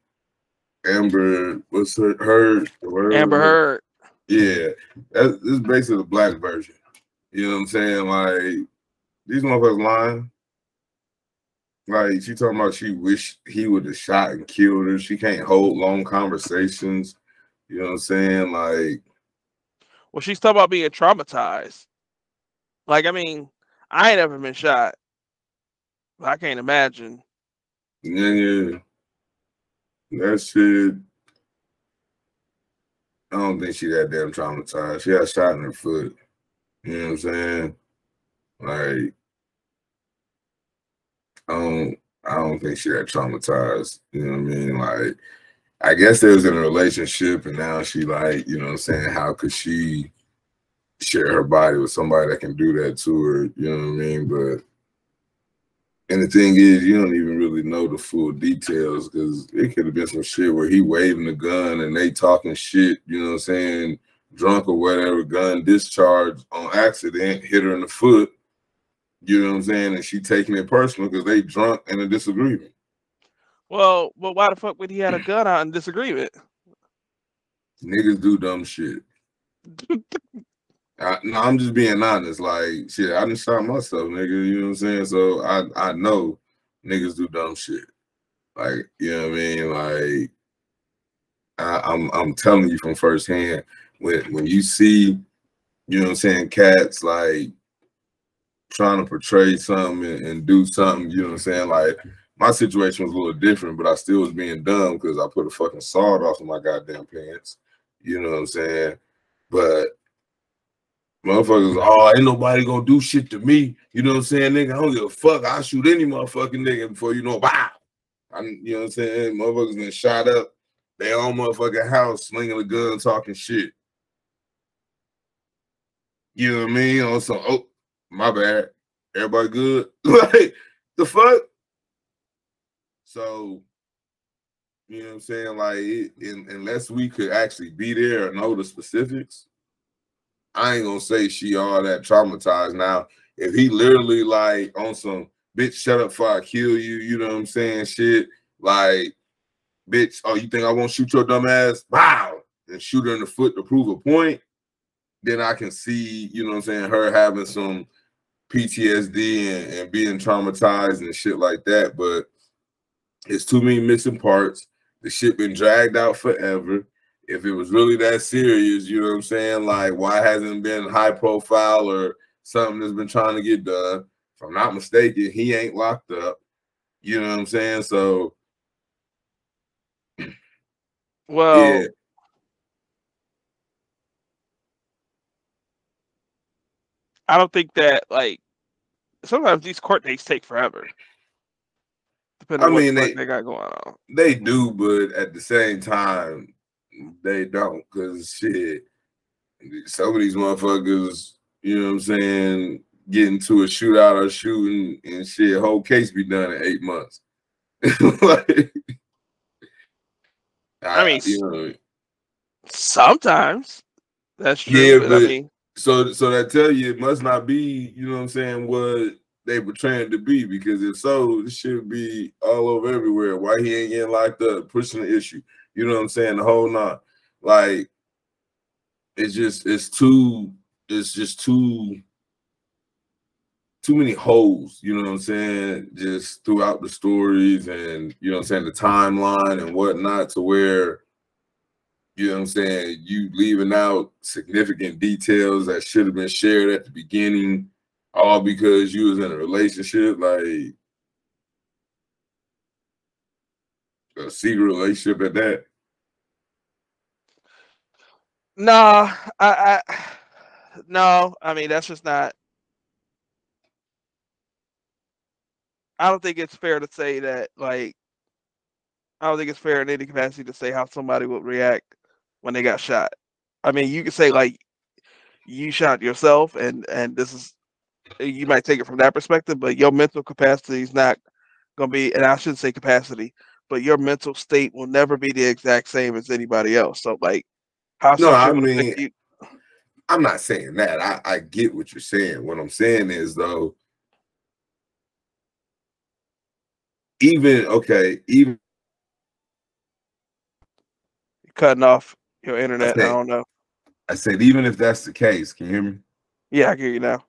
uh, Amber. What's her? Heard? Amber Heard. Yeah, that's this is basically the black version. You know what I'm saying? Like these motherfuckers lying. Like she talking about she wish he would have shot and killed her. She can't hold long conversations. You know what I'm saying? Like Well, she's talking about being traumatized. Like, I mean, I ain't ever been shot. I can't imagine. Yeah, yeah. That shit. I don't think she that damn traumatized. She got shot in her foot. You know what I'm saying? Like, I don't, I don't think she got traumatized. You know what I mean? Like, I guess they was in a relationship, and now she like, you know what I'm saying? How could she share her body with somebody that can do that to her? You know what I mean? But and the thing is, you don't even really know the full details because it could have been some shit where he waving the gun and they talking shit, you know what I'm saying? Drunk or whatever, gun discharged on accident, hit her in the foot. You know what I'm saying? And she taking it personal because they drunk in a disagreement. Well, but why the fuck would he have a gun out in disagreement? Niggas do dumb shit. I, no, I'm just being honest. Like, shit, I didn't shot myself, nigga. You know what I'm saying? So I I know niggas do dumb shit. Like, you know what I mean? Like, I, I'm I'm telling you from firsthand when when you see, you know what I'm saying, cats like trying to portray something and, and, do something, you know what I'm saying? Like my situation was a little different, but I still was being dumb because I put a fucking sawed off of my goddamn pants. You know what I'm saying? But motherfuckers, oh, ain't nobody gonna do shit to me. You know what I'm saying, nigga? I don't give a fuck. I shoot any motherfucking nigga before you know, wow. I'm, you know what I'm saying? Motherfuckers been shot up They own motherfucking house, slinging a gun, talking shit. You know what I mean? On some, oh, my bad. Everybody good? like, the fuck? So, you know what I'm saying? Like, in, unless we could actually be there or know the specifics, I ain't gonna say she all that traumatized. Now, if he literally like on some bitch, shut up before I kill you, you know what I'm saying? Shit, like, bitch, oh, you think I won't shoot your dumb ass? Wow, and shoot her in the foot to prove a point. Then I can see, you know what I'm saying, her having some PTSD and, and being traumatized and shit like that. But it's too many missing parts. The shit been dragged out forever. If it was really that serious, you know what I'm saying? Like, why hasn't been high profile or something that's been trying to get done? If I'm not mistaken, he ain't locked up. You know what I'm saying? So, well, yeah. I don't think that like sometimes these court dates take forever. Depending I mean, they, they got going on. They do, but at the same time, they don't. Cause shit, some of these motherfuckers, you know what I'm saying, get into a shootout or shooting and shit, whole case be done in eight months. like, I, I mean, you know, sometimes that's true. Yeah, but, but I mean, so so that tell you it must not be, you know what I'm saying, what they were trying to be, because if so, this should be all over everywhere. Why he ain't getting locked up, pushing the issue. You know what I'm saying? The whole not like it's just it's too it's just too too many holes, you know what I'm saying, just throughout the stories and you know what I'm saying, the timeline and whatnot to where you know what I'm saying? You leaving out significant details that should have been shared at the beginning, all because you was in a relationship, like a secret relationship at that. No, I, I no, I mean that's just not. I don't think it's fair to say that like I don't think it's fair in any capacity to say how somebody would react when they got shot. I mean, you could say like you shot yourself, and and this is you might take it from that perspective, but your mental capacity is not going to be, and I shouldn't say capacity, but your mental state will never be the exact same as anybody else. So like, how? No, I mean, you- I'm not saying that. I, I get what you're saying. What I'm saying is though, even okay, even cutting off your internet. I, said, I don't know. I said, even if that's the case, can you hear me? Yeah, I hear you now.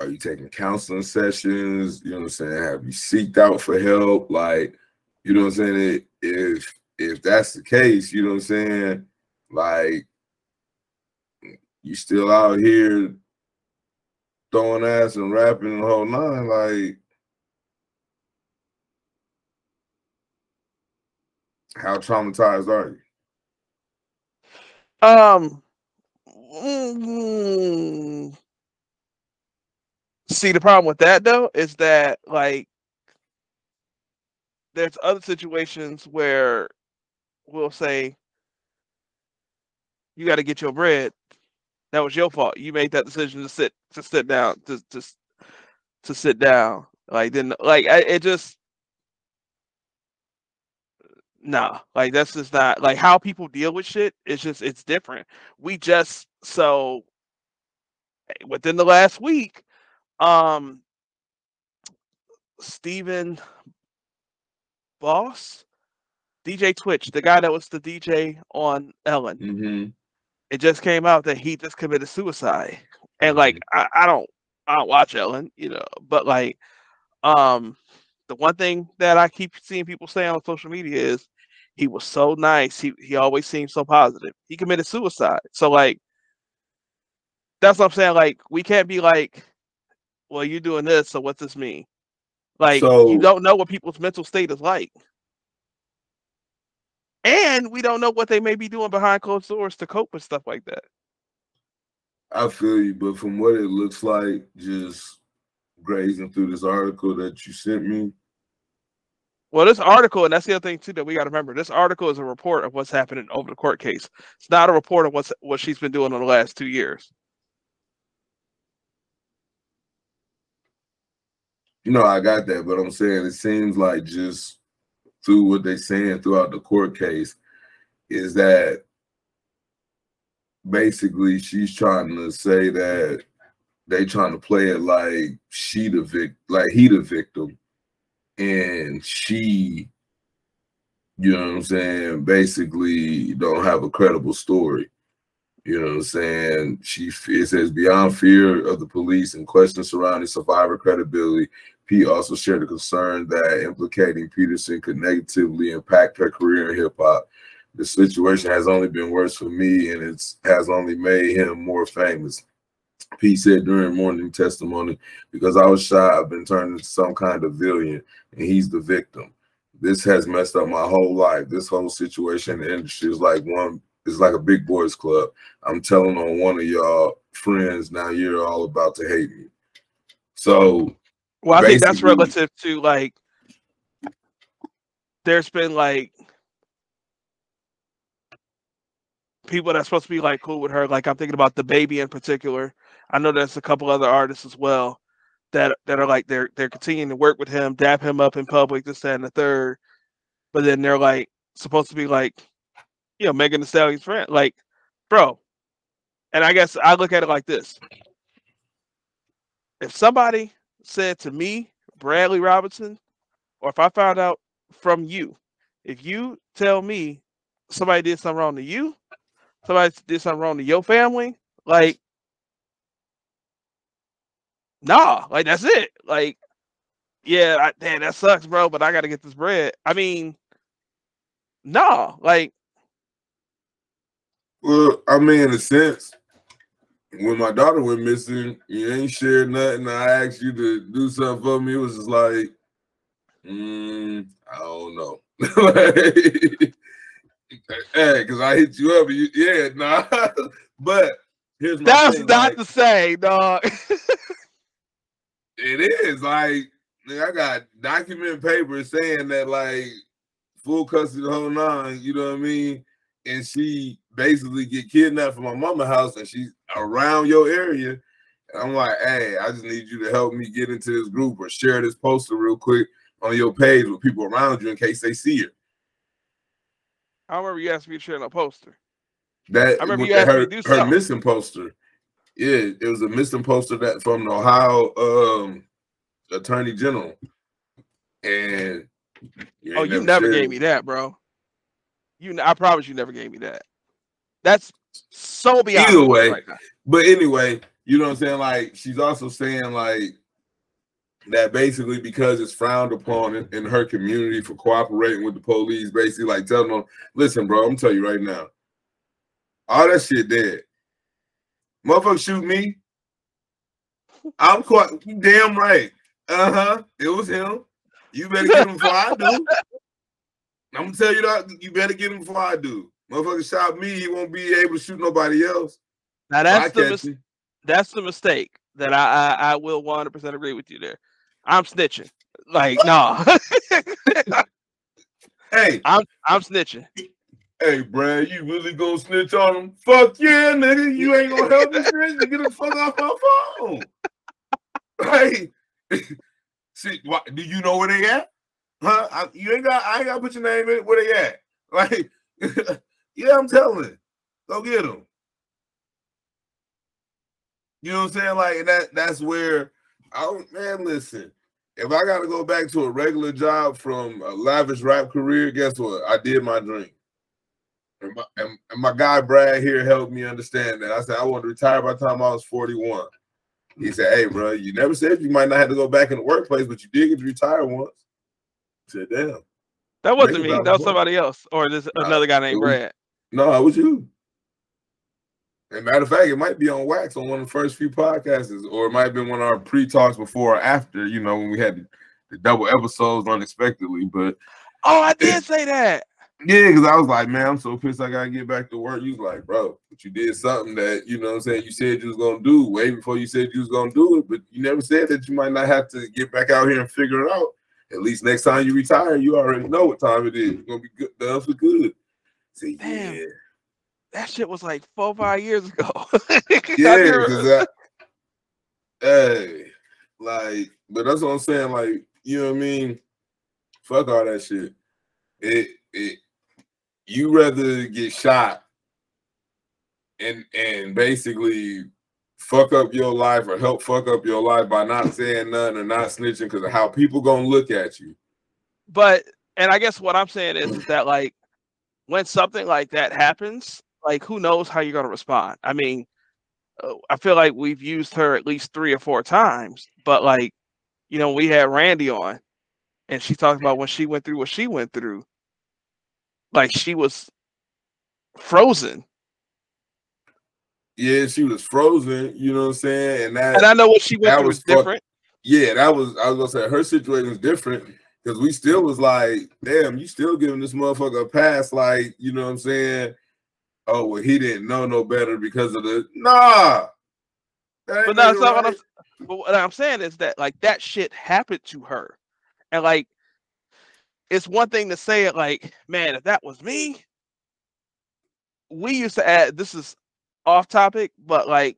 Are you taking counseling sessions? You know what I'm saying? Have you seeked out for help? Like, you know what I'm saying? If if that's the case, you know what I'm saying? Like, you still out here throwing ass and rapping the whole nine, like How traumatized are you? Um. Mm, see, the problem with that though is that like there's other situations where we'll say you got to get your bread. That was your fault. You made that decision to sit to sit down to to to sit down. Like then like I, it just nah, like that's just not like how people deal with shit. It's just it's different. We just so eh, within the last week, um, Stephen Boss, DJ Twitch, the guy that was the DJ on Ellen. Mm-hmm. It just came out that he just committed suicide, and like mm-hmm. I, I don't I don't watch Ellen, you know, but like um the one thing that I keep seeing people say on social media is he was so nice. He he always seemed so positive. He committed suicide. So like that's what I'm saying. Like we can't be like, well, you're doing this, so what's this mean? Like so, you don't know what people's mental state is like. And we don't know what they may be doing behind closed doors to cope with stuff like that. I feel you, but from what it looks like, just grazing through this article that you sent me, well, this article, and that's the other thing too that we got to remember. This article is a report of what's happening over the court case. It's not a report of what's what she's been doing in the last two years. You know, I got that, but I'm saying it seems like just through what they're saying throughout the court case is that basically she's trying to say that they trying to play it like she the vic like he the victim and she you know what I'm saying basically don't have a credible story you know what I'm saying she it says beyond fear of the police and questions surrounding survivor credibility Pete also shared a concern that implicating Peterson could negatively impact her career in hip hop. The situation has only been worse for me, and it has only made him more famous. Pete said during morning testimony, because I was shy, I've been turned into some kind of villain, and he's the victim. This has messed up my whole life. This whole situation in the industry is like one, it's like a big boys club. I'm telling on one of y'all friends, now you're all about to hate me. So well, I think that's relative to like there's been like people that's supposed to be like cool with her. Like I'm thinking about the baby in particular. I know there's a couple other artists as well that that are like they're they're continuing to work with him, dap him up in public, this, that, and the third. But then they're like supposed to be like, you know, Megan Thee Stallion's friend. Like, bro. And I guess I look at it like this. If somebody said to me, Bradley Robinson, or if I found out from you, if you tell me somebody did something wrong to you, somebody did something wrong to your family, like, nah, like that's it. Like, yeah, I, damn, that sucks, bro, but I got to get this bread. I mean, nah, like. Well, I mean, in a sense, when my daughter went missing, you ain't shared nothing. I asked you to do something for me. It was just like, mm, I don't know. hey, because I hit you up. You, yeah, nah. but here's my That's thing, not like, to say, dog. it is like I got document papers saying that like full custody the whole nine. You know what I mean? And she basically get kidnapped from my mama house, and she's around your area. And I'm like, hey, I just need you to help me get into this group or share this poster real quick on your page with people around you in case they see her. I remember you asked me to share a poster. That I remember you asked her, me to do her something. missing poster. Yeah, it was a missing poster that from the Ohio um, Attorney General. And oh, you never gave me that, bro. You, I promise you never gave me that. That's so beyond. Either way, right but anyway, you know what I'm saying? Like she's also saying like that basically because it's frowned upon in, in her community for cooperating with the police, basically like telling them, listen, bro, I'm telling you right now, all that shit dead. Motherfucker shoot me. I'm quite damn right. Uh-huh. It was him. You better get him before I do. I'm gonna tell you that you better get him before I do. Motherfucker shot me, he won't be able to shoot nobody else. Now that's the mis- that's the mistake that I I, I will 100 percent agree with you there. I'm snitching. Like no, Hey, I'm I'm snitching. Hey, Brad, you really gonna snitch on him? Fuck yeah, nigga. You ain't gonna help me snitch. Get the fuck off my phone. Hey, see, what, do you know where they at? Huh? I, you ain't got. I ain't got to put your name in. it. Where they at? Like, yeah, I'm telling. Go get them. You know what I'm saying? Like that. That's where. Oh man, listen. If I got to go back to a regular job from a lavish rap career, guess what? I did my dream. And my, and, and my guy Brad here helped me understand that. I said I want to retire by the time I was 41. He said, "Hey, bro, you never said you might not have to go back in the workplace, but you did get to retire once." I said, "Damn." That wasn't me. That was what? somebody else, or this Nah, another guy named was- Brad. No, it was you. And matter of fact, it might be on wax on one of the first few podcasts, or it might have been one of our pre-talks before or after, you know, when we had the, the double episodes unexpectedly. But Oh, I did say that. Yeah, because I was like, man, I'm so pissed I gotta get back to work. You was like, bro, but you did something that, you know what I'm saying, you said you was gonna do way before you said you was gonna do it, but you never said that you might not have to get back out here and figure it out. At least next time you retire, you already know what time it is. You're gonna be good done for good. Say, Damn. yeah. That shit was like four, five years ago. Yeah, I, hey, like, but that's what I'm saying. Like, you know what I mean? Fuck all that shit. It, it, you rather get shot and and basically fuck up your life or help fuck up your life by not saying nothing or not snitching because of how people gonna look at you. But and I guess what I'm saying is, is that like when something like that happens, like who knows how you're gonna respond. I mean, uh, I feel like we've used her at least three or four times, but like, you know, we had Randy on, and she talked about when she went through what she went through. Like she was frozen. Yeah, she was frozen. You know what I'm saying? And that and I know what she went through was different. Yeah, that was I was gonna say her situation was different because we still was like, damn, you still giving this motherfucker a pass, like, you know what I'm saying? Oh, well, he didn't know no better because of the nah. But that's not right. what I'm but what I'm saying is that like that shit happened to her. And like it's one thing to say it like, man, if that was me, we used to add this is off topic, but like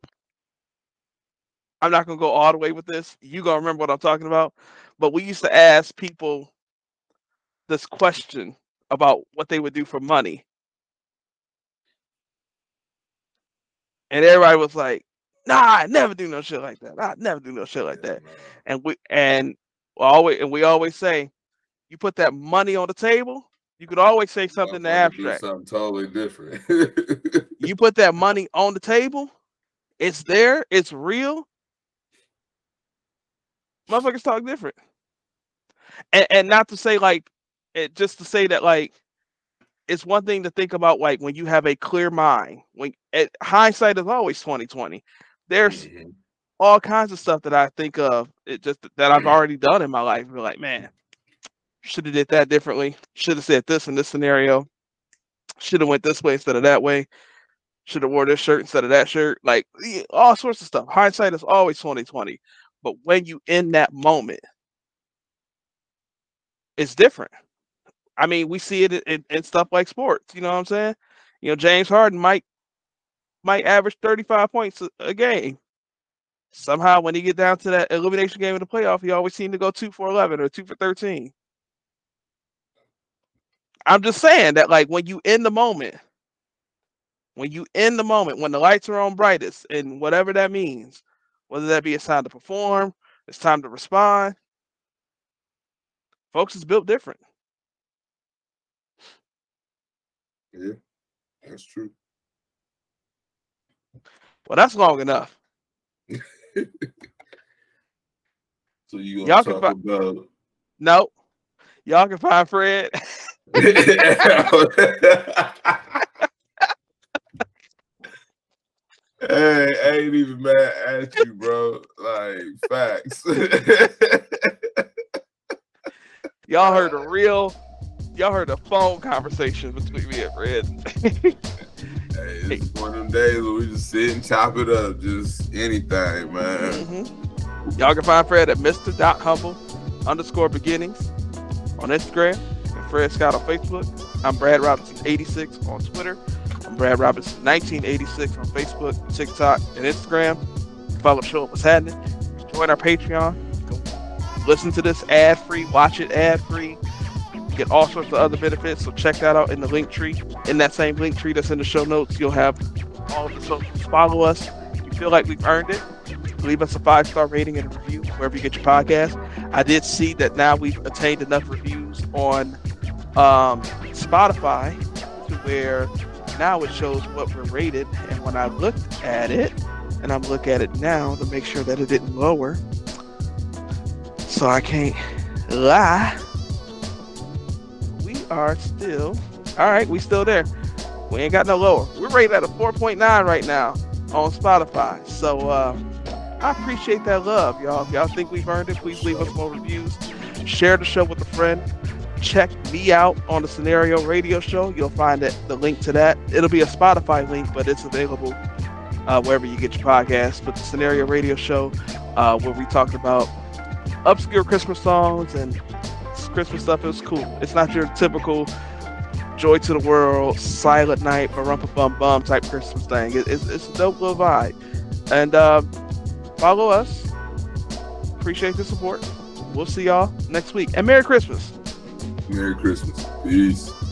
I'm not gonna go all the way with this. You gonna remember what I'm talking about. But we used to ask people this question about what they would do for money. And everybody was like, nah, I never do no shit like that. I never do no shit like that. And we and always and we always say, you put that money on the table, you could always say something to abstract. Something totally different. you put that money on the table, it's there, it's real. Motherfuckers talk different. And and not to say like it just to say that like it's one thing to think about like when you have a clear mind. When it, hindsight is always 2020. There's mm-hmm. all kinds of stuff that I think of it just that I've already done in my life. Be like, man, should have did that differently. Should have said this in this scenario. Should have went this way instead of that way. Should have wore this shirt instead of that shirt. Like all sorts of stuff. Hindsight is always 2020. But when you in that moment, it's different. I mean, we see it in, in, stuff like sports. You know what I'm saying? You know, James Harden might might average 35 points a, game. Somehow, when he get down to that elimination game in the playoff, he always seemed to go two for 11 or two for 13. I'm just saying that, like, when you in the moment, when you in the moment, when the lights are on brightest, and whatever that means, whether that be it's time to perform, it's time to respond, folks is built different. Yeah, that's true. Well, that's long enough. so you y'all can find about... no, y'all can find Fred. Hey, I ain't even mad at you, bro. Like facts. y'all heard a real, y'all heard a phone conversation between me and Fred. hey, it's one of them days where we just sit and chop it up, just anything, man. Mm-hmm. Y'all can find Fred at Mr. Humble underscore beginnings on Instagram Fred Scott on Facebook. I'm Brad Robinson 86 on Twitter. I'm Brad Robinson 1986 on Facebook, TikTok, and Instagram. Follow the show What's Happening. Join our Patreon. listen to this ad free, watch it ad free. Get all sorts of other benefits. So check that out in the link tree. In that same link tree that's in the show notes, you'll have all of the socials. Follow us. If you feel like we've earned it, leave us a five star rating and a review wherever you get your podcast. I did see that now we've attained enough reviews on um, Spotify to where now it shows what we're rated. And when I looked at it, and I'm looking at it now to make sure that it didn't lower, so I can't lie. We are still all right. We still there. We ain't got no lower. We're rated at a 4.9 right now on Spotify. So uh, I appreciate that love, y'all. If y'all think we've earned it, please leave us more reviews. Share the show with a friend check me out on the Scenario Radio Show. You'll find it, the link to that. It'll be a Spotify link, but it's available uh, wherever you get your podcast. But the Scenario Radio Show, uh, where we talked about obscure Christmas songs and Christmas stuff, is cool. It's not your typical Joy to the World, Silent Night, Barumpa Bum Bum type Christmas thing. It, it's, it's a dope little vibe. And uh, follow us. Appreciate the support. We'll see y'all next week. And Merry Christmas. Merry Christmas. Peace.